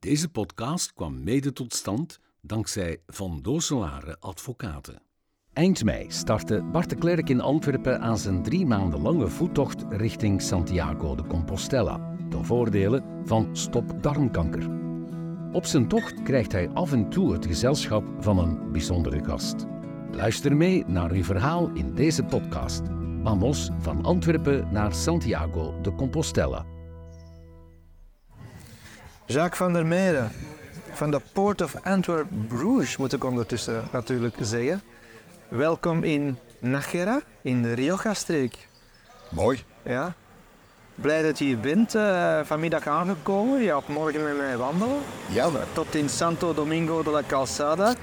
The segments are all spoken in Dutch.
Deze podcast kwam mede tot stand dankzij Van Dooselare Advocaten. Eind mei startte Bart de Klerk in Antwerpen aan zijn drie maanden lange voettocht richting Santiago de Compostela, ten voordele van Stop Darmkanker. Op zijn tocht krijgt hij af en toe het gezelschap van een bijzondere gast. Luister mee naar uw verhaal in deze podcast. Vamos van Antwerpen naar Santiago de Compostela. Jacques van der Meren van de Port of Antwerp Bruges, moet ik ondertussen natuurlijk zeggen. Welkom in Nájera, in de Rioja-streek. Mooi. Ja. Blij dat je hier bent, uh, vanmiddag aangekomen. Je gaat morgen met mij wandelen. Ja. Tot in Santo Domingo de la Calzada.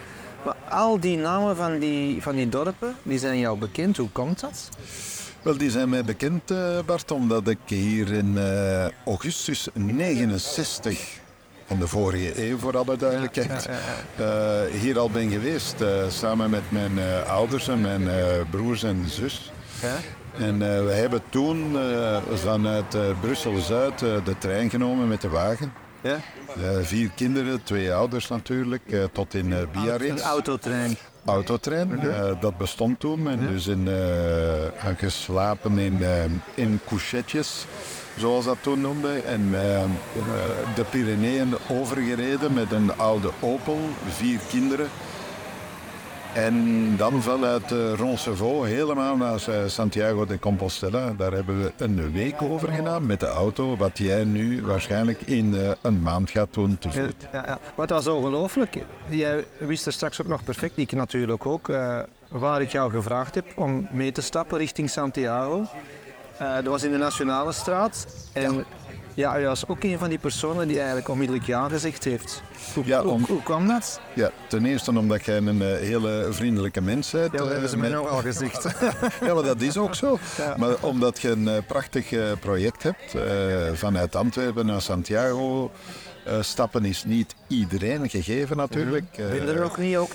Maar al die namen van die, van die dorpen, die zijn jou bekend. Hoe komt dat? Wel, die zijn mij bekend, uh, Bart, omdat ik hier in uh, augustus 69 van de vorige eeuw, voor alle duidelijkheid, uh, hier al ben geweest. samen met mijn ouders en mijn broers en zus. En we hebben toen vanuit Brussel-Zuid de trein genomen met de wagen. Ja? vier kinderen, twee ouders natuurlijk, tot in Biarritz. Een autotrein autotrein. Uh, dat bestond toen. En dus in, uh, geslapen in, uh, in couchetjes, zoals dat toen noemde. En de Pyreneeën overgereden met een oude Opel, vier kinderen. En dan vanuit uh, Roncevaux helemaal naar Santiago de Compostela. Daar hebben we een week over gedaan met de auto. Wat jij nu waarschijnlijk in uh, een maand gaat doen te voet. Ja, ja. Wat was ongelooflijk. Jij wist er straks ook nog perfect, ik natuurlijk ook, waar ik jou gevraagd heb om mee te stappen richting Santiago. dat was in de Nationale Straat. En ja. Ja, hij was ook een van die personen die eigenlijk onmiddellijk ja gezegd heeft. Hoe, ja, om, hoe, kwam dat? Ja, ten eerste omdat jij een uh, hele vriendelijke mens bent. Ja, dat hebben ze mij met... al gezegd. ja, maar dat is ook zo. Ja. Maar omdat je een uh, prachtig project hebt, vanuit Antwerpen naar Santiago... Uh, stappen is niet iedereen gegeven natuurlijk. Ben je er ook niet ook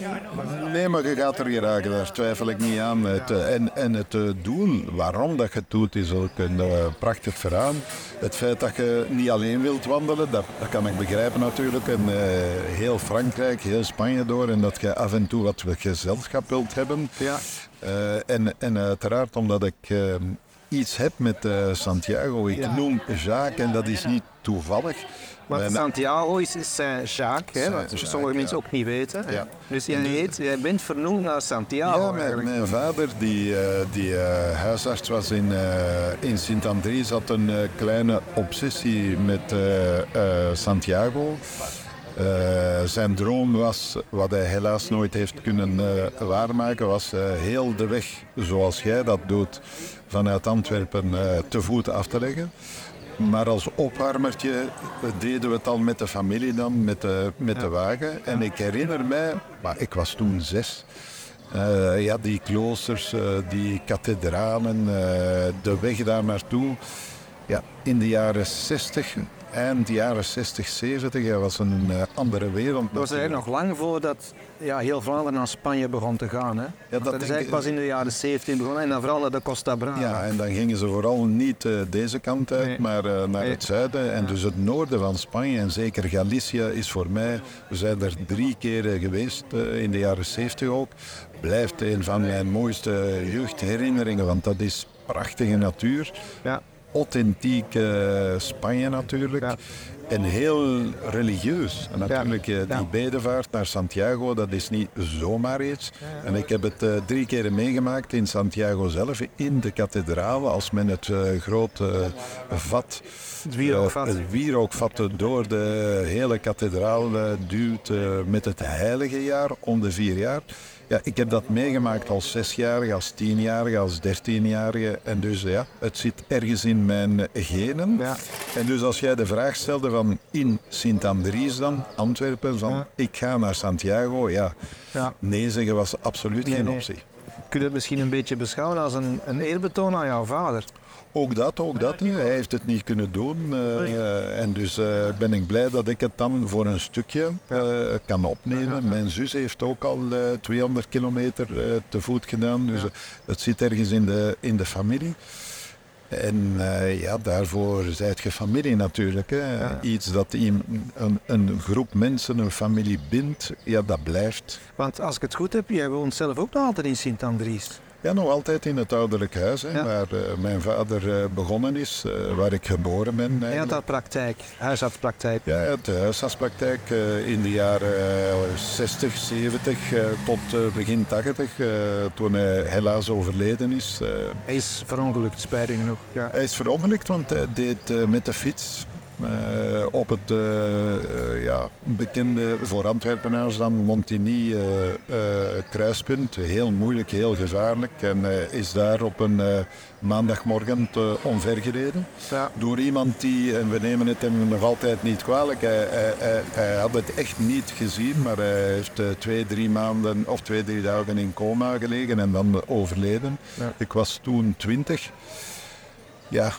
Nee, maar je gaat er geraken, daar twijfel ik niet aan. Het, en, en het doel, waarom dat je het doet, is ook een prachtig verhaal. Het feit dat je niet alleen wilt wandelen, dat, dat kan ik begrijpen natuurlijk. En heel Frankrijk, heel Spanje door. En dat je af en toe wat gezelschap wilt hebben. Ja. En, en uiteraard omdat ik iets heb met Santiago. Ik ja. noem Jacques en dat is niet toevallig. Maar Santiago is, is Jacques, hè, wat sommige mensen ook niet weten. Ja. Dus jij, heet, jij bent vernoemd naar Santiago. Ja, mijn, mijn vader, die, uh, die uh, huisarts was in, uh, in Sint-Andries, had een kleine obsessie met Santiago. zijn droom was, wat hij helaas nooit heeft kunnen waarmaken, was heel de weg zoals jij dat doet, vanuit Antwerpen te voet af te leggen. Maar als opwarmertje deden we het al met de familie dan, met de, met ja. de wagen. En ik herinner mij, maar ik was toen zes. Uh, ja, die kloosters, uh, die kathedralen, uh, de weg daar naartoe. Ja, in de jaren 60, eind jaren 60, 70, ja, was een uh, andere wereld. Dat was eigenlijk nog lang voordat ja, heel Vlaanderen naar Spanje begon te gaan. Hè? Ja, dat, dat is eigenlijk pas in de jaren 70 begonnen en dan vooral naar de Costa Brava. Ja, en dan gingen ze vooral niet uh, deze kant uit, nee. maar uh, naar nee. het zuiden. En ja. dus het noorden van Spanje en zeker Galicia is voor mij, we zijn er drie keren geweest in de jaren 70 ook, blijft een van mijn mooiste jeugdherinneringen, want dat is prachtige natuur. Ja authentiek Spanje natuurlijk. Ja. En heel religieus. En natuurlijk, ja. die bedevaart naar Santiago, dat is niet zomaar iets. En ik heb het uh, drie keer meegemaakt in Santiago zelf, in de kathedraal, als men het uh, grote vat, het wierookvat, het wierookvat door de hele kathedraal duwt met het heilige jaar om de vier jaar. Ja, ik heb dat meegemaakt als zesjarige, als tienjarige, als dertienjarige. En dus ja, het zit ergens in mijn genen. Ja. En dus als jij de vraag stelde van in Sint-Andries dan, Antwerpen, van ja. ik ga naar Santiago, ja, ja. nee zeggen was absoluut nee, geen nee. optie. Kun je het misschien een beetje beschouwen als een, een eerbetoon aan jouw vader? Ook dat, ook dat. Hij heeft het niet kunnen doen. Uh, uh, en dus uh, ben ik blij dat ik het dan voor een stukje kan opnemen. Mijn zus heeft ook al 200 kilometer te voet gedaan. Dus het zit ergens in de, in de familie. En uh, ja, daarvoor zijt je familie natuurlijk. Hè. Iets dat een, een, groep mensen, een familie bindt, ja, dat blijft. Want als ik het goed heb, jij woont zelf ook nog altijd in Sint-Andries. Ja, nog altijd in het ouderlijk huis, hè, waar uh, mijn vader uh, begonnen is, uh, waar ik geboren ben. Hij had dat praktijk, huisartspraktijk. Ja, het huisartspraktijk in de jaren 60, 70 tot begin 80, toen hij helaas overleden is. hij is verongelukt, spijtig genoeg. Ja. Hij is verongelukt, want hij deed met de fiets op het uh, ja, bekende voor Antwerpenaars dan Montigny kruispunt. Heel moeilijk, heel gevaarlijk. En is daar op een maandagmorgen te omvergereden. Ja. Door iemand die, en we nemen het hem nog altijd niet kwalijk, hij, hij, hij, had het echt niet gezien, maar hij heeft twee, drie maanden of twee, drie dagen in coma gelegen en dan overleden. Ja. Ik was toen twintig. Ja,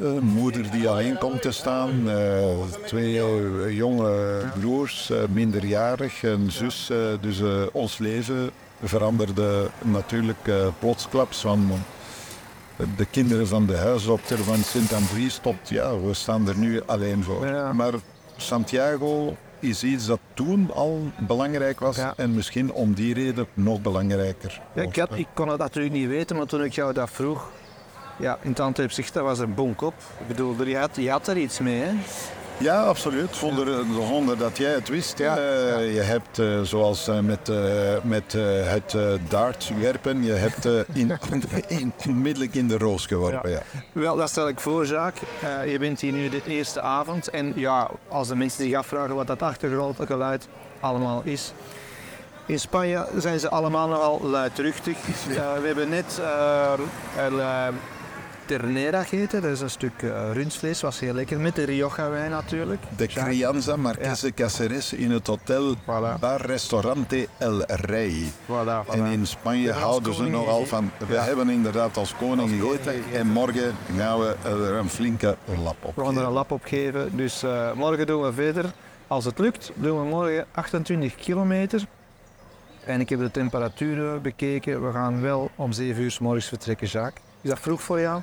een moeder die alleen komt te staan, uh, twee uh, jonge broers, uh, minderjarig, een zus. dus ons leven veranderde natuurlijk plotsklaps van de kinderen van de huisdokter van Sint-Andries tot, ja, we staan er nu alleen voor. Maar Santiago is iets dat toen al belangrijk was en misschien om die reden nog belangrijker. Ja, ik, had, ik kon het natuurlijk niet weten, maar toen ik jou dat vroeg, ja, in het Antwerp dat was een bonk op. Ik bedoel, je had, je had er iets mee, hè? Ja, absoluut. Zonder, zonder dat jij het wist. Ja. Uh, je hebt, uh, zoals uh, met, met het dartwerpen, je hebt in, in, onmiddellijk in de roos geworpen. Ja. ja. Wel, dat stel ik voor, Jacques. je bent hier nu de eerste avond. En ja, als de mensen zich afvragen wat dat achtergrondgeluid allemaal is. In Spanje zijn ze allemaal nogal luidruchtig. we hebben net ternera gegeten. Dat is een stuk uh, rundvlees, was heel lekker. Met de Rioja wijn natuurlijk. De Crianza Marqués de Cáceres in het hotel voilà. Bar Restaurante El Rey. Voilà, En in Spanje houden ze nogal van... We hebben inderdaad als koning gegeten. En morgen gaan we er een flinke lap op We gaan er een lap op geven. Dus uh, morgen doen we verder. Als het lukt, doen we morgen 28 kilometer. En ik heb de temperaturen bekeken. We gaan wel om 7 uur s morgens vertrekken, Jacques. Is dat vroeg voor jou?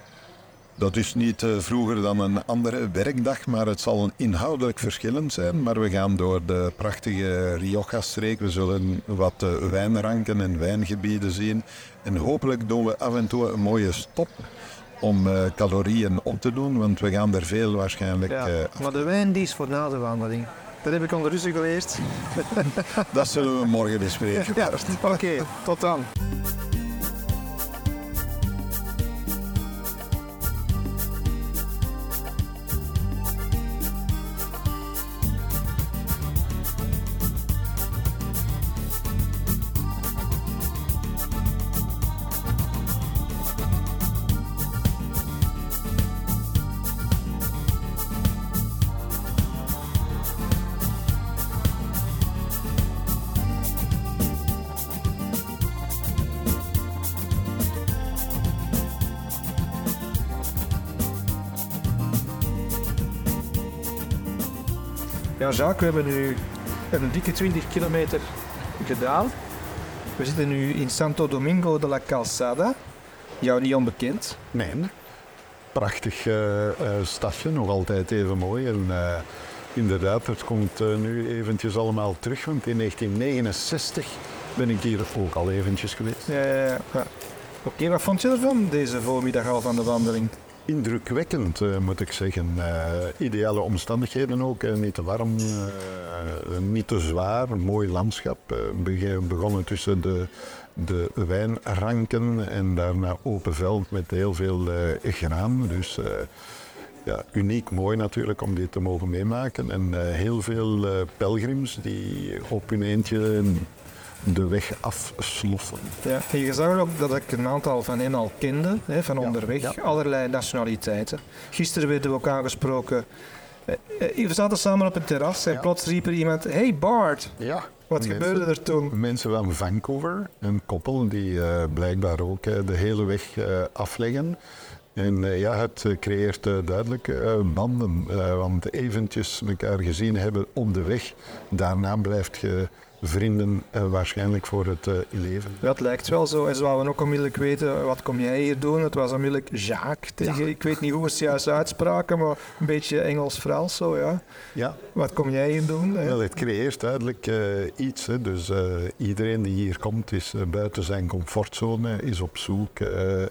Dat is niet uh, vroeger dan een andere werkdag, maar het zal een inhoudelijk verschillend zijn. Maar we gaan door de prachtige Rioja-streek. We zullen wat uh, wijnranken en wijngebieden zien. En hopelijk doen we af en toe een mooie stop om uh, calorieën op te doen, want we gaan er veel waarschijnlijk... Ja, maar de wijn die is voor na de wandeling. Dat heb ik ondertussen geleerd. Dat zullen we morgen bespreken. Ja, oké. Tot dan. Ja, Jacques, we hebben nu een dikke 20 kilometer gedaan. We zitten nu in Santo Domingo de la Calzada. Jou niet onbekend. Nee. Prachtig uh, uh, stadje, nog altijd even mooi. En uh, inderdaad, het komt nu eventjes allemaal terug, want in 1969 ben ik hier ook al eventjes geweest. Ja, ja, ja. Oké, wat vond je ervan, deze voormiddag al van de wandeling? Indrukwekkend, uh, moet ik zeggen. Uh, ideale omstandigheden ook. Uh, niet te warm, niet te zwaar. Mooi landschap. begonnen tussen de, de wijnranken en daarna open veld met heel veel graan. Dus ja, uniek mooi natuurlijk om dit te mogen meemaken. En heel veel pelgrims die op hun eentje de weg afsloffen. Ja, je zag ook dat ik een aantal van hen al kende, hè, van onderweg, allerlei nationaliteiten. Gisteren werden we ook aangesproken. Eh, eh, we zaten samen op een terras en plots riep er iemand: Hey Bart! Ja. Wat gebeurde er toen? Mensen van Vancouver, een koppel die uh, blijkbaar ook uh, de hele weg uh, afleggen. En ja, het creëert duidelijk banden, want eventjes elkaar gezien hebben op de weg, daarna blijft je vrienden uh, waarschijnlijk voor het uh, leven. Dat lijkt wel zo. En ze wouden ook onmiddellijk weten, wat kom jij hier doen? Het was onmiddellijk Jacques tegen, ik weet niet hoe we het juist uitspraken, maar een beetje Engels-Frans zo, ja. ja. Wat kom jij hier doen? Wel, het creëert duidelijk uh, iets. Hè. Dus iedereen die hier komt is buiten zijn comfortzone, is op zoek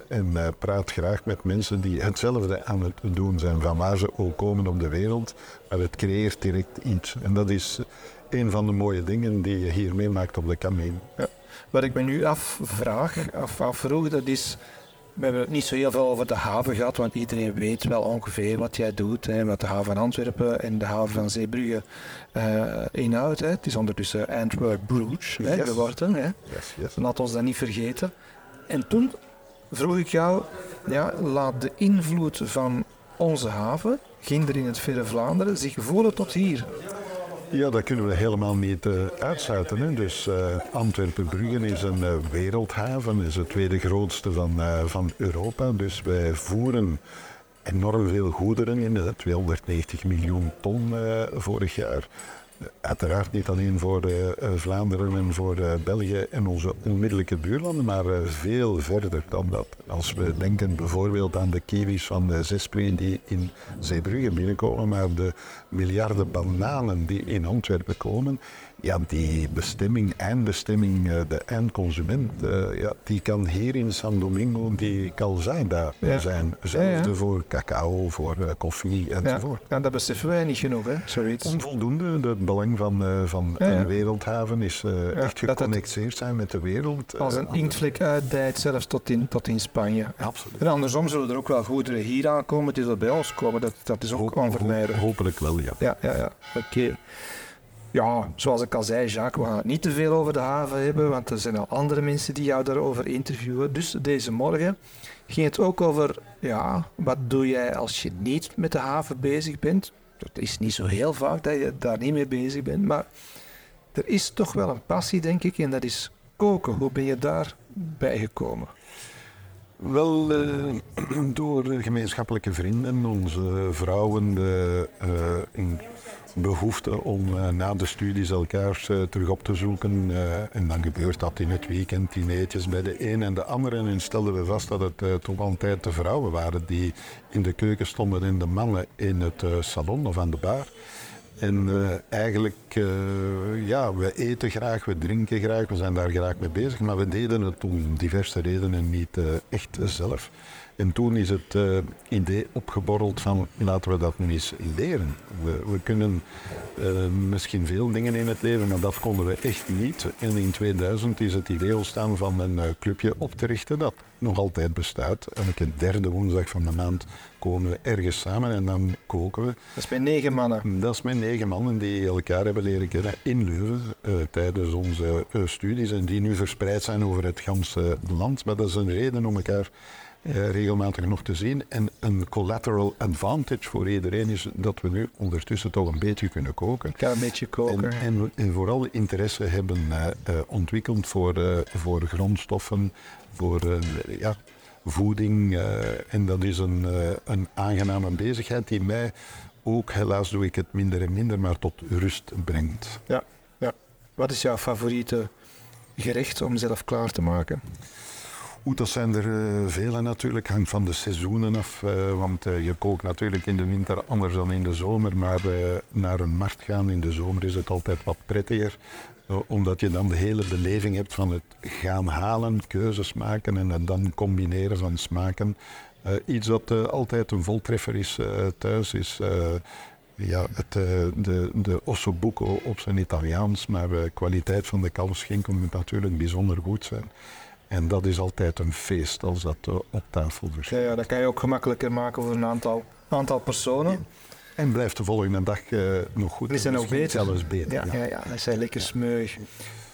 en praat graag met mensen die hetzelfde aan het doen zijn, van waar ze ook komen op de wereld. Maar het creëert direct iets. En dat is een van de mooie dingen die je hier meemaakt op de Cameen. Ja. Wat ik me nu afvraag, af, afvroeg, dat is... We hebben het niet zo heel veel over de haven gehad, want iedereen weet wel ongeveer wat jij doet. Hè, wat de haven van Antwerpen en de haven van Zeebrugge uh, inhoudt. Hè. Het is ondertussen Antwerp-Bruges yes. geworden. Hè. Yes, yes. Laat ons dat niet vergeten. En toen vroeg ik jou, ja, laat de invloed van onze haven, Ginder in het Verre Vlaanderen, zich voelen tot hier. Ja, dat kunnen we helemaal niet uh, uitsluiten. Hè. Dus uh, Antwerpen-Bruggen is een uh, wereldhaven, is het tweede grootste van, van Europa. Dus wij voeren enorm veel goederen in, 290 miljoen ton vorig jaar. Uiteraard niet alleen voor uh, Vlaanderen en voor uh, België en onze onmiddellijke buurlanden, maar veel verder dan dat. Als we denken bijvoorbeeld aan de kiwis van de Zespri die in Zeebrugge binnenkomen, maar de miljarden bananen die in Antwerpen komen, ja, die bestemming, eindbestemming, eh, de eindconsument, uh, ja, die kan hier in San Domingo die calzada ja. zijn. Hetzelfde voor cacao, voor uh, koffie enzovoort. Ja. dat beseffen wij niet genoeg, hè, zoiets. Onvoldoende. Het belang van, van een wereldhaven is echt geconnecteerd zijn met de wereld. Als een inktvlek uitdijt, zelfs tot in, tot in Spanje. Absoluut. En andersom zullen er ook wel goederen hier aankomen die zullen bij ons komen. Dat, dat is ook onvermijdelijk. hopelijk wel, ja. Ja, ja, ja. Oké. Ja, zoals ik al zei, Jacques, we gaan het niet te veel over de haven hebben, want er zijn al andere mensen die jou daarover interviewen. Dus deze morgen ging het ook over, ja, wat doe jij als je niet met de haven bezig bent? Het is niet zo heel vaak dat je daar niet mee bezig bent, maar er is toch wel een passie, denk ik, en dat is koken. Hoe ben je daar bijgekomen? Wel, uh, door gemeenschappelijke vrienden, onze vrouwen uh, in behoefte om uh, na de studies elkaar uh, terug op te zoeken. Uh, en dan gebeurt dat in het weekend, dineetjes bij de een en de ander. En stelden we vast dat het toch altijd de vrouwen waren die in de keuken stonden en de mannen in het salon of aan de bar. En eigenlijk, ja, we eten graag, we drinken graag, we zijn daar graag mee bezig, maar we deden het om diverse redenen niet echt zelf. En toen is het uh, idee opgeborreld van laten we dat nu eens leren. We, we kunnen uh, misschien veel dingen in het leven, maar dat konden we echt niet. En in 2000 is het idee ontstaan van een uh, clubje op te richten dat nog altijd bestaat. Elke derde woensdag van de maand komen we ergens samen en dan koken we. Dat is met negen mannen? Dat is met negen mannen die elkaar hebben leren kennen in Leuven tijdens onze studies en die nu verspreid zijn over het ganse land. Maar dat is een reden om elkaar uh, regelmatig nog te zien. En een collateral advantage voor iedereen is dat we nu ondertussen toch een beetje kunnen koken. Ik kan een beetje koken. En, en, vooral interesse hebben uh, ontwikkeld voor, voor grondstoffen, voor ja, voeding. en dat is een, een aangename bezigheid die mij ook, helaas doe ik het minder en minder, maar tot rust brengt. Ja, ja. Wat is jouw favoriete gerecht om zelf klaar te maken? Oeh, dat zijn er uh, vele natuurlijk. Hangt van de seizoenen af. Uh, want uh, je kookt natuurlijk in de winter anders dan in de zomer. Maar naar een markt gaan in de zomer is het altijd wat prettiger. omdat je dan de hele beleving hebt van het gaan halen, keuzes maken en het dan combineren van smaken. iets dat altijd een voltreffer is thuis is ja, het, de, de ossobuco op zijn Italiaans, maar de kwaliteit van de kalfsschenkel moet natuurlijk bijzonder goed zijn. En dat is altijd een feest als dat uh, op tafel verschijnt. Ja, ja, dat kan je ook gemakkelijker maken voor een aantal, aantal personen. En blijft de volgende dag uh, nog goed. Die zijn ook beter. Zelfs beter. Ja, ja. ja, ja dat zijn lekker smeuig.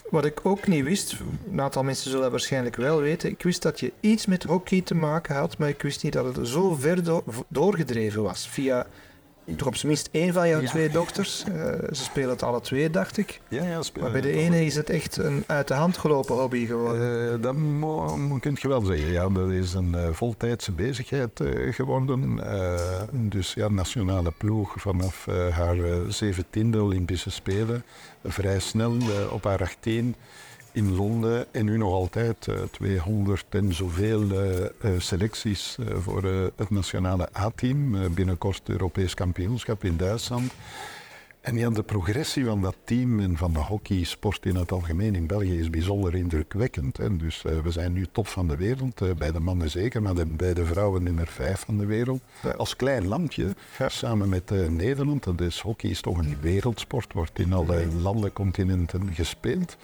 Wat ik ook niet wist, een aantal mensen zullen dat waarschijnlijk wel weten, ik wist dat je iets met hockey te maken had, maar ik wist niet dat het zo ver do doorgedreven was via toch op zijn minst één van jouw twee dochters. Uh, ze spelen het alle twee, dacht ik. Ja, ja, maar bij de ene is het echt een uit de hand gelopen hobby geworden. Uh, dat kun je wel zeggen. Ja, dat is een uh, voltijdse bezigheid geworden. dus ja, nationale ploeg vanaf haar zeventiende Olympische Spelen. Vrij snel op haar 18 in Londen en nu nog altijd uh, eh, 200 en zoveel uh, selecties voor het nationale A-team. binnenkort Europees kampioenschap in Duitsland. En ja, de progressie van dat team en van de hockeysport in het algemeen in België is bijzonder indrukwekkend. Hè. Dus we zijn nu top van de wereld, bij de mannen zeker, maar de, bij de vrouwen nummer vijf van de wereld. als klein landje, samen met Nederland, dat is hockey is toch een wereldsport, wordt in alle landen, continenten gespeeld.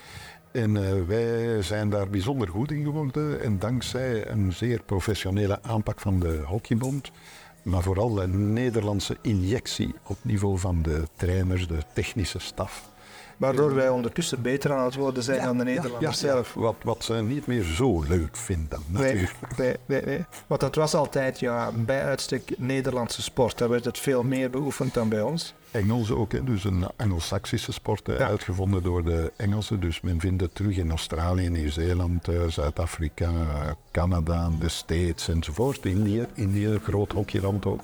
En uh, wij zijn daar bijzonder goed in geworden. En dankzij een zeer professionele aanpak van de Hockeybond, maar vooral een Nederlandse injectie op niveau van de trainers, de technische staf. Waardoor wij ondertussen beter aan het worden zijn dan de Nederlanders ja, zelf. Wat, wat ze niet meer zo leuk vinden, natuurlijk. Nee, nee, nee, Want dat was altijd ja, bij uitstek Nederlandse sport. Daar werd het veel meer beoefend dan bij ons. Engels ook, hè? dus een Engels-Saxische sport uitgevonden door de Engelsen. Dus men vindt het terug in Australië, Nieuw-Zeeland, eh, Zuid-Afrika, Canada, de States enzovoort. Indië, Indië, groot hockeyland ook.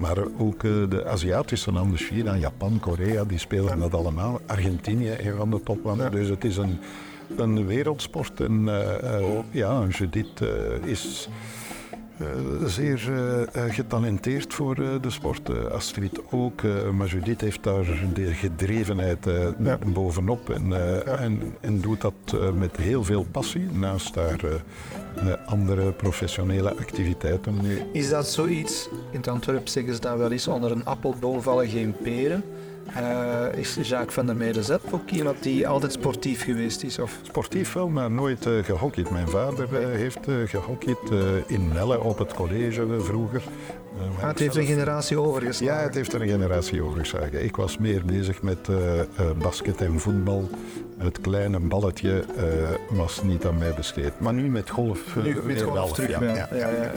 Maar ook eh, de Aziatische landen, China, Japan, Korea, die spelen dat allemaal. Argentinië, een van de toplanden. Dus het is een, een wereldsport. En uh, ja, Judith is zeer uh, getalenteerd voor de sport. Astrid ook. maar Judith heeft daar de gedrevenheid ja. bovenop. En, ja. en, en, doet dat met heel veel passie naast haar andere professionele activiteiten. Is dat zoiets? In het Antwerp zeggen ze dan wel eens onder een appelboom vallen geen peren. Uh, is Jacques van der Meijden zelf ook iemand die altijd sportief geweest is? Of? Sportief wel, maar nooit uh, gehockeyd. Mijn vader uh, heeft gehockeyd in Melle op het college vroeger. Ah, het heeft een generatie overgeslagen? Ja, het heeft een generatie overgeslagen. Ik was meer bezig met basket en voetbal. Het kleine balletje was niet aan mij besteed. Maar nu met golf, nu, met golf. Terug, ja. Ja. Ja,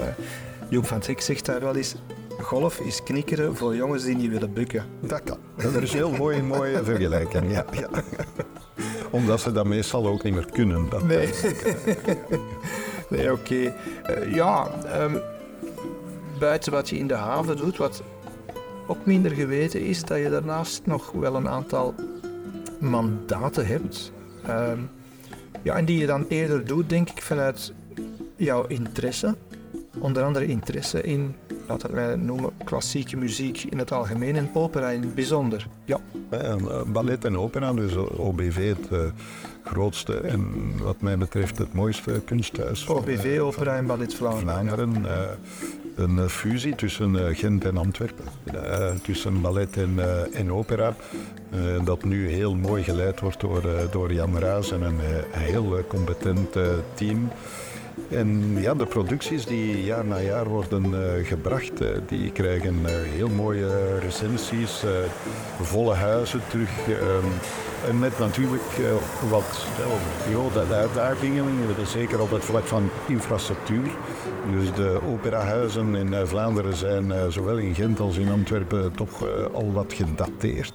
Joep van Zek zegt daar wel eens golf is knikkeren voor jongens die niet willen bukken. Dat kan. Dat is een heel mooie, mooie vergelijking. Ja, ja. Omdat ze dat meestal ook niet meer kunnen. Dat nee, nee oké. Uh, ja, um, buiten wat je in de haven doet, wat ook minder geweten is, dat je daarnaast nog wel een aantal mandaten hebt. Um, ja, en die je dan eerder doet, denk ik, vanuit jouw interesse. Onder andere interesse in laten wij noemen, klassieke muziek in het algemeen en opera in het bijzonder. Ja. Eh, ballet en opera, dus OBV het uh, grootste en wat mij betreft het mooiste kunsthuis. OBV, opera en ballet Vlaanderen. Vlaanderen uh, een fusie tussen Gent en Antwerpen, tussen ballet en, en opera, dat nu heel mooi geleid wordt door, door Jan Raas en een heel competent team. En ja, de producties die jaar na jaar worden uh, gebracht, uh, die krijgen uh, heel mooie recensies, volle huizen terug. Ehm, en met natuurlijk wat grote uitdagingen, zeker op het vlak van infrastructuur. Dus de operahuizen in Vlaanderen zijn zowel in Gent als in Antwerpen toch al wat gedateerd.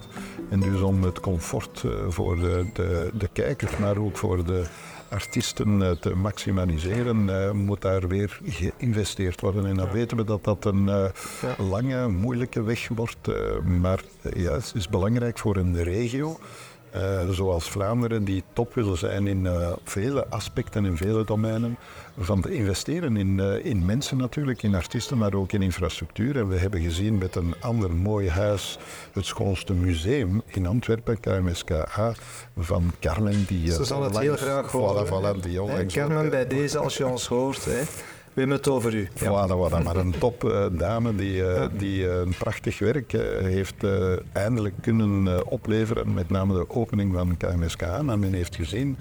En dus om het comfort voor de, de, de kijkers, maar ook voor de artiesten eh, te maximaliseren, eh, moet daar weer geïnvesteerd worden. En dan weten we dat dat een eh, lange, moeilijke weg wordt. maar ja, het is belangrijk voor een regio. Zoals Vlaanderen, die top willen zijn in vele aspecten en vele domeinen, van te investeren in, uh, in mensen natuurlijk, in artiesten, maar ook in infrastructuur. En we hebben gezien met een ander mooi huis, het schoonste museum in Antwerpen, KMSKA, van Carmen. Die, Ze zal het heel graag horen. Voilà, voilà, die Carmen, bij deze, als je ons hoort, hè, we hebben het over u. Ja. Voilà, voilà. Maar een top uh, dame die, uh, die een prachtig werk heeft eindelijk kunnen opleveren, met name de opening van KMSKA. En men heeft gezien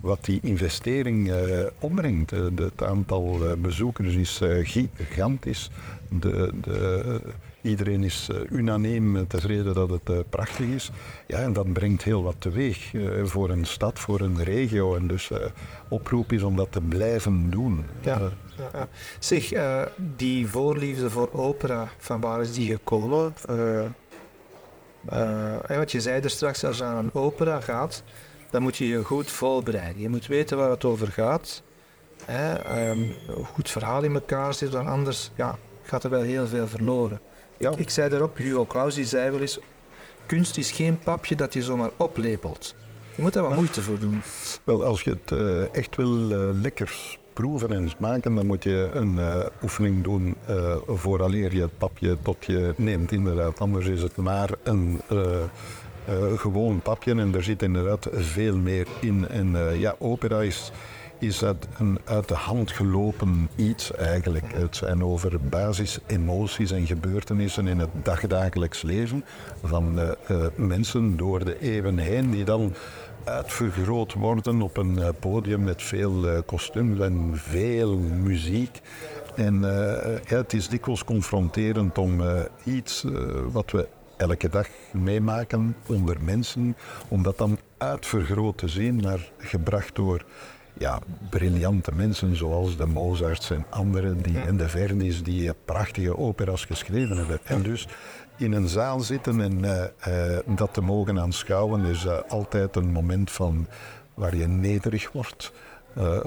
wat die investering uh, opbrengt. Uh, het aantal uh, bezoekers is gigantisch. De, de iedereen is unaniem tevreden dat het prachtig is. Ja, en dat brengt heel wat teweeg voor een stad, voor een regio. En dus oproep is om dat te blijven doen. Ja. Zeg, die voorliefde voor opera, van waar is die gekomen? wat je zei er straks, als je aan een opera gaat, dan moet je je goed voorbereiden. Je moet weten waar het over gaat. Hè, um, goed verhaal in elkaar zit, want anders ja, gaat er wel heel veel verloren. Ja. Ik zei daarop, Hugo Claus die zei wel eens, kunst is geen papje dat je zomaar oplepelt. Je moet daar wat moeite voor doen. Wel, als je het uh, echt wil uh, lekker proeven en smaken, dan moet je een uh, oefening doen vooraleer je het papje tot je neemt. Inderdaad, anders is het maar een gewoon papje en er zit inderdaad veel meer in. En ja, opera is is dat een uit de hand gelopen iets eigenlijk. Het zijn over basis emoties en gebeurtenissen in het dagdagelijks leven van uh, uh, mensen door de eeuwen heen die dan uitvergroot worden op een uh, podium met veel kostuums en veel muziek. En het is dikwijls confronterend om iets wat we elke dag meemaken onder mensen, om dat dan uitvergroot te zien, maar gebracht door ja, briljante mensen zoals de Mozarts en anderen die, en de Vernis die prachtige operas geschreven hebben. En dus in een zaal zitten en uh, uh, dat te mogen aanschouwen is uh, altijd een moment van waar je nederig wordt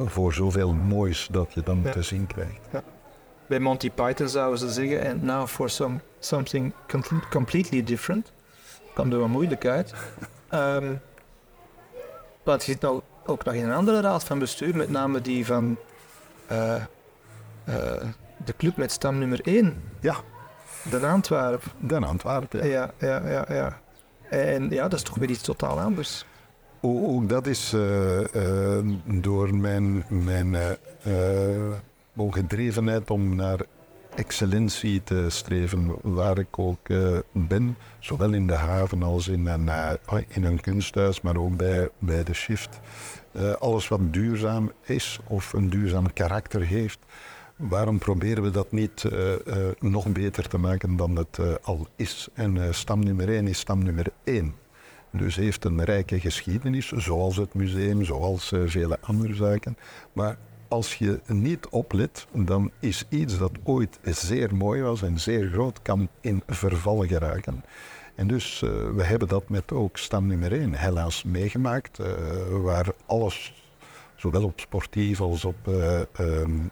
voor zoveel moois dat je dan ja. te zien krijgt. Ja. Bij Monty Python zouden ze zeggen, and now for some, something completely different. Komt er wat moeilijk uit. um, wat je nou ook nog in een andere raad van bestuur, met name die van uh, uh, de club met stam nummer 1. Ja. De Antwerp. De Antwerp, ja. Ja, ja, ja, ja. En ja, dat is toch weer iets totaal anders. Ook dat is uh, door mijn, mijn gedrevenheid om naar excellentie te streven waar ik ook uh, ben, zowel in de haven als in een, uh, in een kunsthuis, maar ook bij, bij de shift. Uh, alles wat duurzaam is of een duurzaam karakter heeft, waarom proberen we dat niet nog beter te maken dan het al is? En stam nummer 1 is stam nummer 1. Dus heeft een rijke geschiedenis, zoals het museum, zoals vele andere zaken. Maar als je niet oplet, dan is iets dat ooit zeer mooi was en zeer groot, kan in verval geraken. En dus uh, we hebben dat met ook stam nummer 1 helaas meegemaakt, uh, waar alles zowel op sportief als op uh,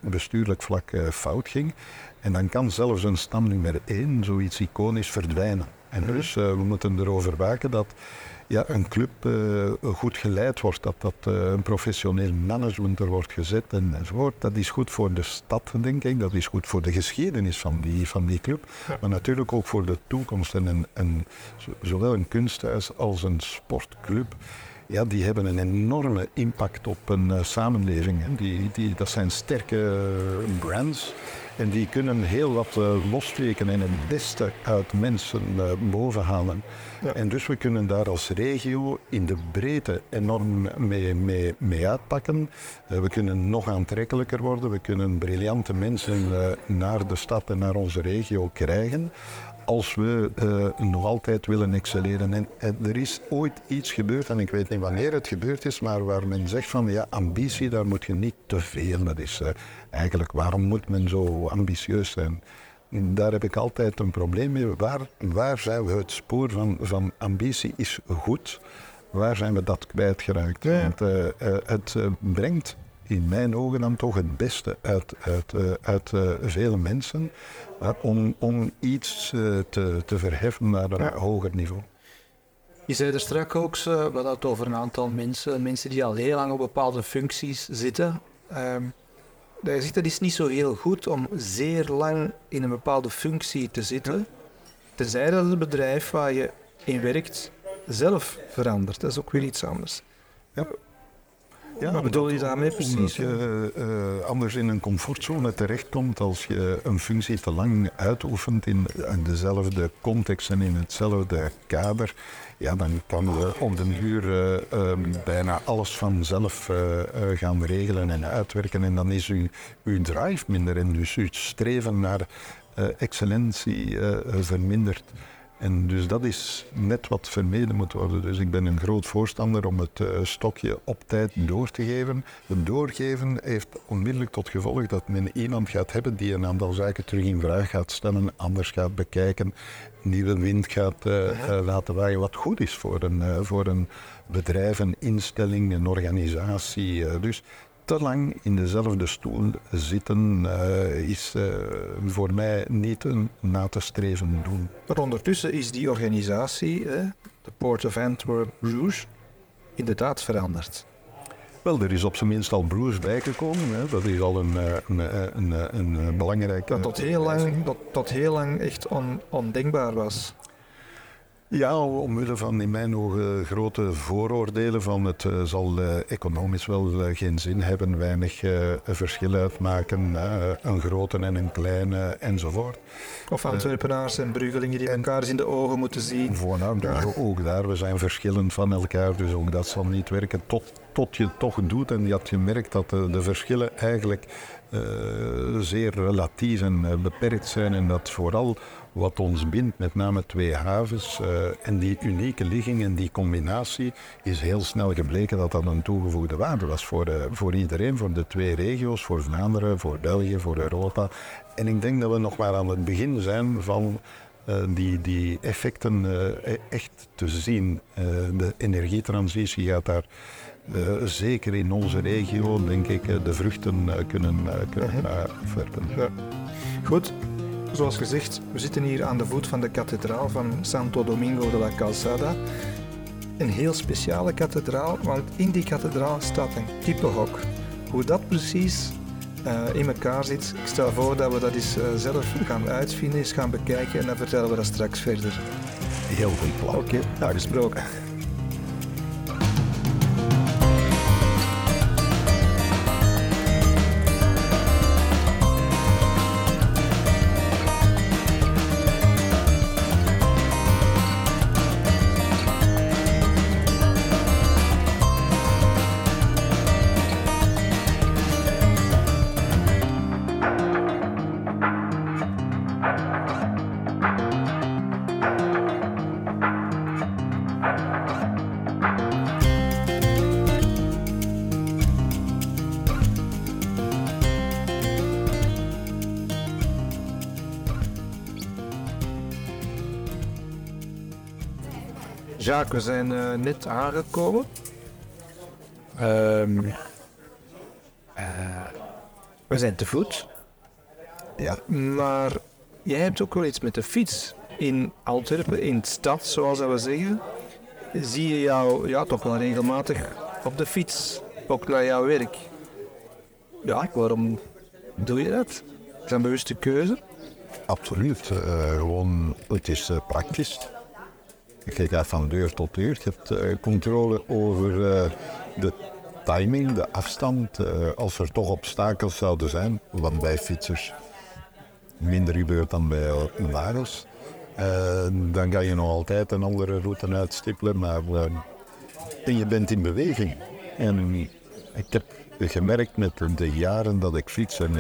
bestuurlijk vlak fout ging. En dan kan zelfs een stam nummer 1 zoiets iconisch verdwijnen. En dus we moeten erover waken dat ja, een club uh, goed geleid wordt, dat, dat uh, een professioneel management er wordt gezet en, enzovoort. Dat is goed voor de stad, denk ik. Dat is goed voor de geschiedenis van die, van die club. Maar natuurlijk ook voor de toekomst. En een, een, zowel een kunsthuis als een sportclub ja, die hebben een enorme impact op een uh, samenleving. Die, die, dat zijn sterke brands. En die kunnen heel wat uh, lossteken en het beste uit mensen uh, bovenhalen. Ja. En dus we kunnen daar als regio in de breedte enorm mee, mee, mee uitpakken. Uh, we kunnen nog aantrekkelijker worden. We kunnen briljante mensen naar de stad en naar onze regio krijgen als we uh, nog altijd willen excelleren. En, en, er is ooit iets gebeurd, en ik weet niet wanneer het gebeurd is, maar waar men zegt van ja, ambitie, daar moet je niet te veel. Dat is uh, eigenlijk, waarom moet men zo ambitieus zijn? Daar heb ik altijd een probleem mee. Waar, waar zijn we het spoor van, van ambitie is goed? Waar zijn we dat kwijtgeraakt? Ja. Want uh, het brengt in mijn ogen dan toch het beste uit, uit, uit vele mensen om, om iets uh, te, te verheffen naar een ja. hoger niveau. Je zei er straks ook, we hadden het over een aantal mensen, mensen die al heel lang op bepaalde functies zitten. Um, je ziet, dat is niet zo heel goed om zeer lang in een bepaalde functie te zitten, tenzij dat het bedrijf waar je in werkt zelf verandert. Dat is ook weer iets anders. Ja. Ja, Wat bedoel je daarmee precies? Omdat je uh, anders in een comfortzone terechtkomt als je een functie te lang uitoefent in, in dezelfde context en in hetzelfde kader. Ja, dan kan je op den duur uh, uh, bijna alles vanzelf gaan regelen en uitwerken. En dan is uw, uw drive minder en dus uw streven naar excellentie vermindert. En dus dat is net wat vermeden moet worden. Dus ik ben een groot voorstander om het stokje op tijd door te geven. Het doorgeven heeft onmiddellijk tot gevolg dat men iemand gaat hebben die een aantal zaken terug in vraag gaat stellen, anders gaat bekijken, nieuwe wind gaat laten waaien, wat goed is voor een, voor een bedrijf, een instelling, een organisatie. dus te lang in dezelfde stoel zitten uh, is uh, voor mij niet een na te streven doen. Maar ondertussen is die organisatie, eh, de Port of Antwerp Bruges, inderdaad veranderd. Wel, er is op zijn minst al Bruges bijgekomen. Hè. Dat is al een, een, een, een, een belangrijke... Dat tot heel lang, dat tot heel lang echt on, ondenkbaar was. Ja, omwille van in mijn ogen grote vooroordelen van het uh, zal uh, economisch wel uh, geen zin hebben, weinig verschil uitmaken, een grote en een kleine enzovoort. Of Antwerpenaars en Bruggelingen die elkaar eens in de ogen moeten zien. Voornaam, ja. ook daar, we zijn verschillend van elkaar, dus ook dat zal niet werken tot, tot je het toch doet en je had gemerkt dat de, de verschillen eigenlijk zeer relatief en beperkt zijn en dat vooral wat ons bindt, met name twee havens. Uh, en die unieke ligging en die combinatie is heel snel gebleken dat dat een toegevoegde waarde was voor, uh, voor iedereen, voor de twee regio's, voor Vlaanderen, voor België, voor Europa. En ik denk dat we nog maar aan het begin zijn van uh, die, die effecten e-, echt te zien. de energietransitie gaat daar zeker in onze regio, denk ik, de vruchten kunnen, kunnen. Ja. Goed, Zoals gezegd, we zitten hier aan de voet van de kathedraal van Santo Domingo de la Calzada. Een heel speciale kathedraal, want in die kathedraal staat een kippenhok. Hoe dat precies uh, in elkaar zit, ik stel voor dat we dat eens uh, zelf gaan uitvinden, eens gaan bekijken en dan vertellen we dat straks verder. Heel goed plan. Oké, okay, gesproken. We zijn uh, net aangekomen. Um, uh, we zijn te voet. Ja. Maar jij hebt ook wel iets met de fiets. In Antwerpen, in de stad, zoals we zeggen, zie je jou ja, toch wel regelmatig op de fiets. Ook naar jouw werk. Ja, waarom doe je dat? Is dat een bewuste keuze? Absoluut. Uh, gewoon, het is praktisch. Je gaat van deur tot deur. Je hebt uh, controle over uh, de timing, de afstand. Uh, als er toch obstakels zouden zijn, wat bij fietsers minder gebeurt dan bij wagens, dan kan je nog altijd een andere route uitstippelen. Maar en je bent in beweging. En ik heb gemerkt met de jaren dat ik fiets en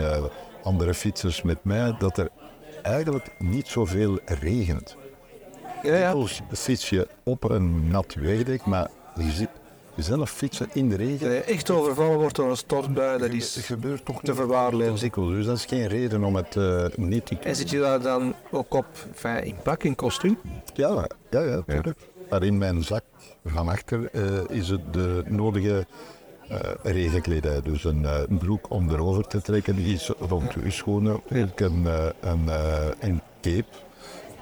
andere fietsers met mij, dat er eigenlijk niet zoveel regent. Ja, ja. fiets je op een nat weerdek, maar je ziet jezelf fietsen in de regen. je echt overvallen wordt door een stortbui, dat is het gebeurt toch te verwaarlozen. Dus dat is geen reden om het uh, niet te En zit je daar dan ook op enfin, in pak, in kostuum? Ja, ja, ja, natuurlijk. Maar in mijn zak van achter uh, is het de nodige uh, regenkledij. Dus een, uh, broek om erover te trekken, iets rond je schoenen, ook een, een, een cape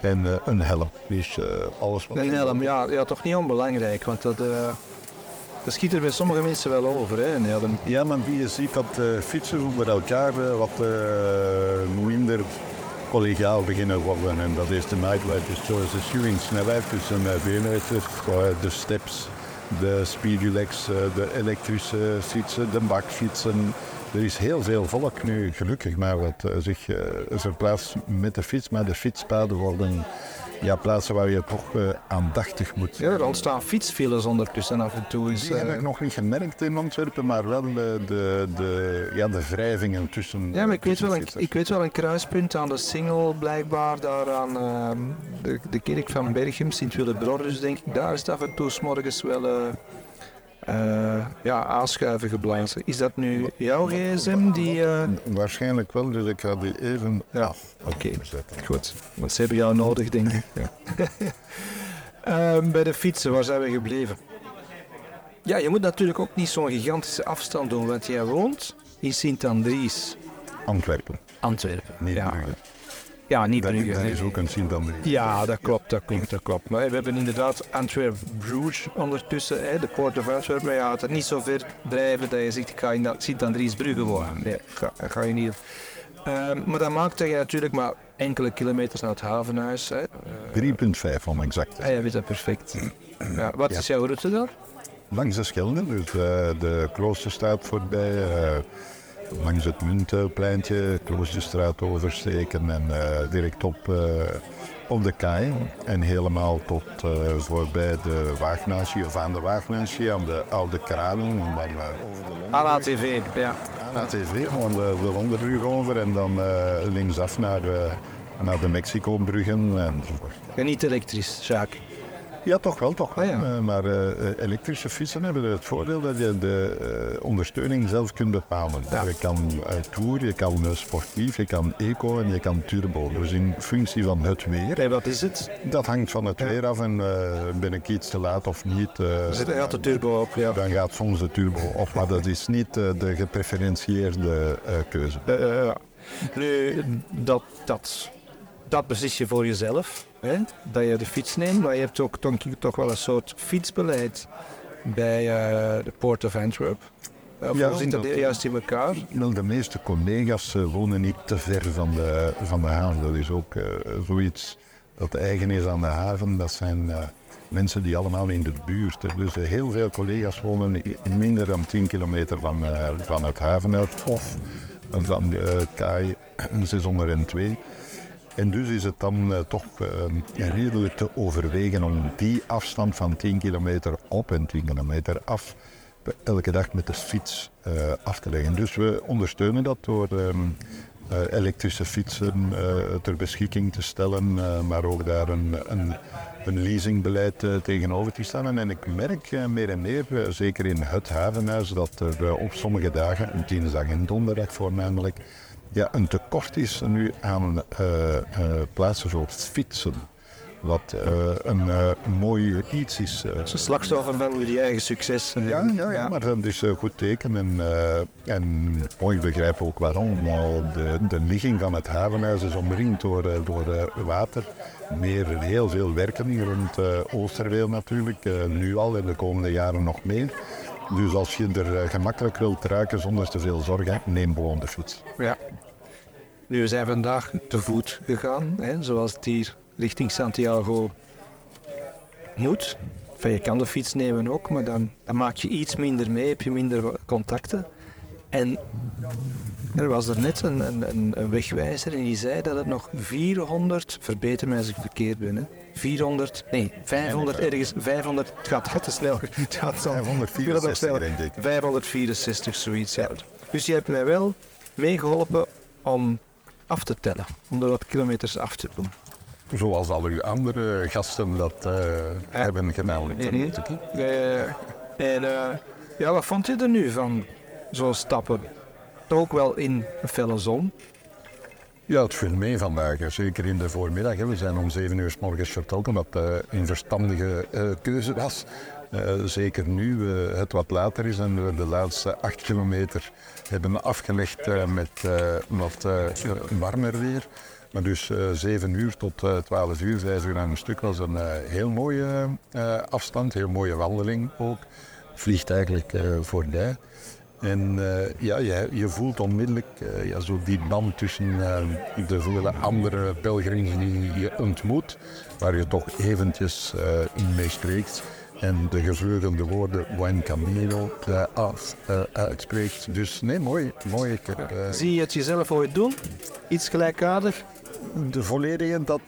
en uh, een helm. Dus uh, alles wat... Een helm, ja, ja, toch niet onbelangrijk, want dat, uh, dat schiet er bij sommige mensen wel over, hè, een helm. Ja, maar wie je ziet dat fietsen met elkaar wat minder collegiaal beginnen worden. En dat is de nightlife, dus zoals de stuwingssnelheid tussen veemeters, de steps, de speedulex, de elektrische fietsen, de bakfietsen, er is heel veel volk nu, gelukkig maar, wat uh, zich uh, verplaatst met de fiets, maar de fietspaden worden ja, plaatsen waar je toch uh, aandachtig moet Ja, er ontstaan fietsfiles ondertussen af en toe. Is, die heb ik nog niet gemerkt in Antwerpen, maar wel de, de, de, ja, de wrijvingen tussen... Ja, maar ik weet, wel een, ik weet wel een kruispunt aan de Singel, blijkbaar, daar aan uh, de, de kerk van Berchem, Sint-Willebrodus, denk ik. Daar is het af en toe s morgens wel... Uh, uh, ja, aanschuiven geblazen. Is dat nu jouw gsm die... Uh... Waarschijnlijk wel, dus ik ga die even ja. Oké, okay. goed. Ze hebben jou nodig, denk ik. Ja. uh, bij de fietsen, waar zijn we gebleven? Ja, je moet natuurlijk ook niet zo'n gigantische afstand doen, want jij woont in Sint-Andries. Antwerpen. Antwerpen, Niet ja. Ja, niet Dat, Brugge. dat nee. is ook een Sint-Andries. Ja, dat klopt, dat klopt, dat klopt. Maar we hebben inderdaad Antwerp-Bruges ondertussen, hè, de Port of Antwerp. Maar je gaat het niet zo ver drijven dat je zegt, ik ga in dat Sint-Andries-Brugge wonen. Nee, ga, dat ga je niet. Ehm, maar dat maakt dat je natuurlijk maar enkele kilometers naar het havenhuis. Hè. 3,5 om exact te Ah, je weet dat perfect. Ja, wat Ja. is jouw route daar? Langs de Schelde, dus eh, de Kloosterstraat voorbij, eh, langs het Muntpleintje, Kloosterstraat oversteken en eh, direct op, eh, op de kaai. En helemaal tot eh, voorbij de Waagnatie, of aan de Waagnatie, aan de Oude Kranen. En dan over de ATV, ja. naar TV, gewoon de, de Londerbrug over en dan linksaf naar, naar de Mexico-bruggen enzovoort. En niet elektrisch, Jacques. Ja, toch wel, toch wel. Ah, ja. Eh, maar eh, elektrische fietsen hebben het voordeel dat je de eh, ondersteuning zelf kunt bepalen. Ja. Je kan tour, je kan sportief, je kan eco en je kan turbo. Dus in functie van het weer. Nee, wat is het? Dat hangt van het weer af en ben ik iets te laat of niet. Zit er gaat de turbo op, ja. dan gaat soms de turbo op, maar dat is niet de gepreferentieerde keuze. Nu, dat, dat, dat beslis je voor jezelf, hè? dat je de fiets neemt, maar je hebt ook ik, toch wel een soort fietsbeleid bij eh, de Port of Antwerp. Of Ja, zit dat dat- juist in elkaar? Wel, de meeste collega's eh, wonen niet te ver van de, van de haven. Dat is ook eh, zoiets dat eigen is aan de haven. Dat zijn eh, mensen die allemaal in de buurt. Dus eh, heel veel collega's wonen minder dan 10 kilometer van, eh, van het havenhuis of van de KAI 602. En dus is het dan eh, toch eh, redelijk te overwegen om die afstand van 10 kilometer op en 10 kilometer af elke dag met de fiets eh, af te leggen. Dus we ondersteunen dat door ehm, eh, elektrische fietsen ter beschikking te stellen, maar ook daar een, een, een leasingbeleid tegenover te stellen. En ik merk meer en meer, zeker in het havenhuis, dat er op sommige dagen, dinsdag en donderdag voornamelijk, ja, een tekort is nu aan eh, eh, plaatsen zoals fietsen. Wat eh, een eh, mooi iets is. een slachtoffer van jullie eigen succes. ja, ja, ja, maar dat is een goed teken. En, en oh, ik begrijp ook waarom. Maar de, de ligging van het havenhuis is omringd door, door water. Meer, heel veel werken hier rond Oosterweel natuurlijk. nu al en de komende jaren nog meer. Dus als je er eh, gemakkelijk wilt ruiken zonder te veel zorgen, neem gewoon de fiets. Ja. Nu, we zijn vandaag te voet gegaan, hè, zoals het hier richting Santiago moet. Enfin, je kan de fiets nemen ook, maar dan, dan maak je iets minder mee, heb je minder contacten. En er was er net een, een, een- wegwijzer en die zei dat het nog 400, verbeter mij als ik verkeerd ben, 400, nee, 500 ergens, 500, het gaat, te snel. Het gaat zo. 564 denk ik. 564, zoiets, ja. Dus je hebt mij wel meegeholpen om af te tellen, om er wat kilometers af te doen. Zoals al uw andere gasten dat eh, hebben gedaan. Mhm. Eh, en eh, ja, wat vond je er nu van zo'n stappen? Toch ook wel in een felle zon. Ja, het viel mee vandaag. Zeker in de voormiddag. We zijn om 7 uur s morgens vertrokken, wat eh, een verstandige eh, keuze was. Eh, zeker nu het wat later is en we de laatste 8 kilometer hebben afgelegd met wat warmer weer. Maar dus 7 uur tot 12 uur, 5 uur aan een stuk was een heel mooie afstand, heel mooie wandeling ook. Vliegt eigenlijk voorbij. En eh, ja, je, je voelt onmiddellijk eh, ja, zo die band tussen eh, de vele andere pelgrims die je ontmoet, waar je toch eventjes in mee spreekt. En de gevleugelde woorden Buen Camino af, uitspreekt. Dus nee, mooi. mooi. Zie je het jezelf ooit doen? Iets gelijkaardig? de volledige, dat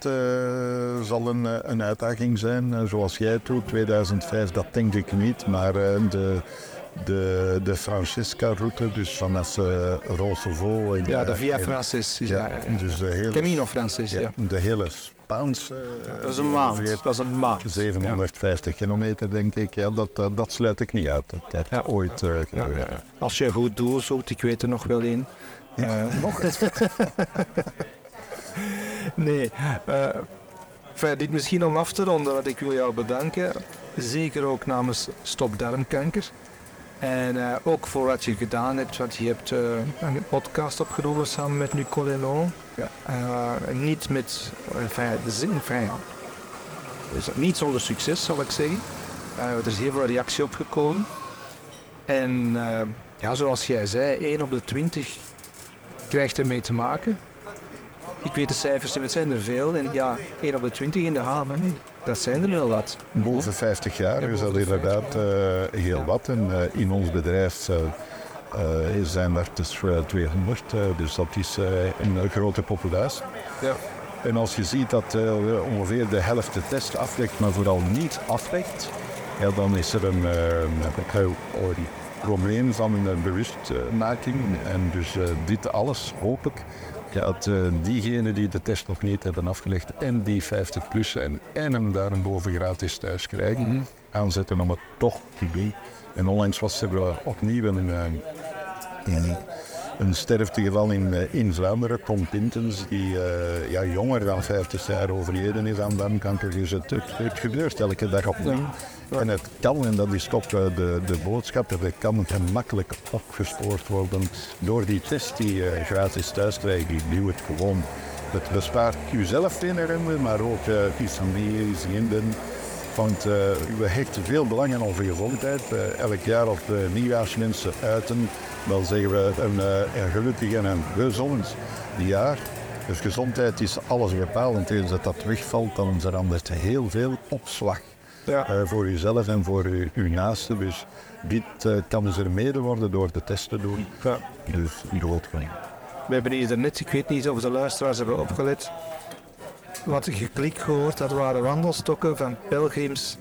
zal een, een uitdaging zijn. Zoals jij het doet, 2005, dat denk ik niet. Maar de, de, de Francisca-route, dus vanaf uh, Roncevaux... in, Ja, de eh, Via Francis. Is Ja, daar. dus de hele, Camino Francis, ja. de hele Spaanse... eh, Dat is een maand. Dat is een maand. 750 kilometer, denk ik. Ja, dat, dat, dat sluit ik niet uit. Dat Ja. ooit eh. Als je goed doel zoekt, ik weet er nog wel één. Eh, Nog nee. eh, enfin, dit misschien om af te ronden, want ik wil jou bedanken. Zeker ook namens Stop Darmkanker. En eh, ook voor wat je gedaan hebt, want je hebt eh, een podcast opgenomen samen met Nicole Lelon. Ja. Eh, niet met, de zin, enfin, dus niet zonder succes zal ik zeggen. Er is heel veel reactie op gekomen. En ja, zoals jij zei, 1 op de 20 krijgt ermee te maken. Ik weet de cijfers, het zijn er veel. En ja, 1 op de 20 in de haven, dat zijn er wel wat. Boven 50 jaar Ja, is dat inderdaad eh, heel wat. En eh, in ons bedrijf eh, eh, zijn er dus eh, 200, eh, dus dat is een grote populatie. Ja. En als je ziet dat eh, ongeveer de helft de test aflegt, maar vooral niet aflegt, ja, dan is er een, eh, een, een probleem van een bewustmaking. En dus dit alles hoop ik ja, dat eh, diegenen die de test nog niet hebben afgelegd en die 50 plus zijn en hem daarboven gratis thuis krijgen, aanzetten om het toch te doen. En onlangs was er opnieuw een, eh, een, een sterftegeval in, eh, in Vlaanderen, Tom Pintens, die eh, ja, jonger dan 50 jaar overleden is aan darmkanker. Dus het, het, het gebeurt elke dag opnieuw. En het kan, en dat is toch eh, de, de boodschap, dat het kan gemakkelijk opgespoord worden door die test die je gratis thuis krijgt. Die doe het gewoon. Het bespaart jezelf herinneren, maar ook je familie, vrienden. Want eh, we hechten veel belang aan onze gezondheid. Eh, elk jaar als de nieuwjaarsmensen uiten, dan zeggen we een, eh, een gelukkig en een gezond jaar. Dus gezondheid is alles bepalend. Eens dat dat wegvalt, dan is er anders heel veel opslag Ja. eh, voor jezelf en voor uw, uw naasten. Dus dit eh, kan dus er mede worden door de test te doen. Ja. Dus doodgaan. We hebben hier net, ik weet niet of de luisteraars hebben opgelet, wat geklik gehoord, dat waren wandelstokken van pelgrims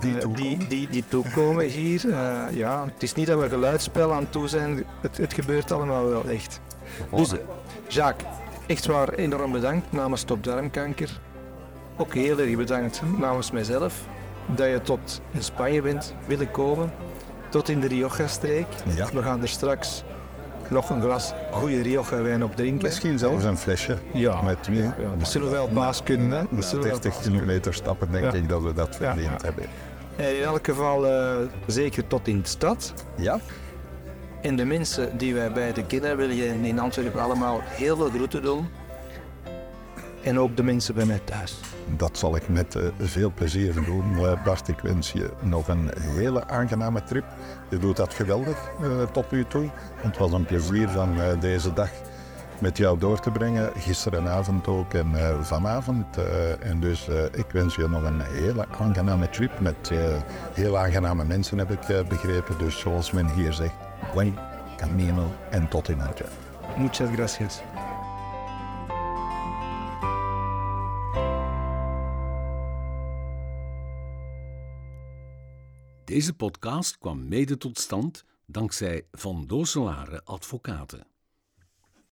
Die eh, toekomen. die, die, die toekomen hier. Eh, ja, het is niet dat we geluidsspel aan toe zijn, het, het gebeurt allemaal wel echt. Dus, Jacques, echt waar enorm bedankt namens Top Darmkanker. Ook heel erg bedankt namens mijzelf dat je tot in Spanje bent willen komen, tot in de Rioja-streek. Ja. We gaan er straks nog een glas goede Rioja-wijn op drinken. Misschien zelfs een flesje. Ja. Met twee. Ja, dat zullen we wel baas kunnen. Hè? Dat Na zullen we wel 30 baas kunnen. kilometer stappen denk ik dat we dat verdiend hebben. En in elk geval eh, zeker tot in de stad. Ja? En de mensen die wij beide kennen willen je in Antwerpen allemaal heel veel groeten doen. En ook de mensen bij mij thuis. Dat zal ik met eh, veel plezier doen. Eh, Bart, ik wens je nog een hele aangename trip. Je doet dat geweldig eh, tot nu toe. Het was een plezier van deze dag met jou door te brengen. Gisterenavond ook en vanavond. En dus ik wens je nog een hele aangename trip met heel aangename mensen, heb ik begrepen. Dus zoals men hier zegt, buen camino en tot in het Muchas gracias. Deze podcast kwam mede tot stand dankzij Van Dooselare Advocaten.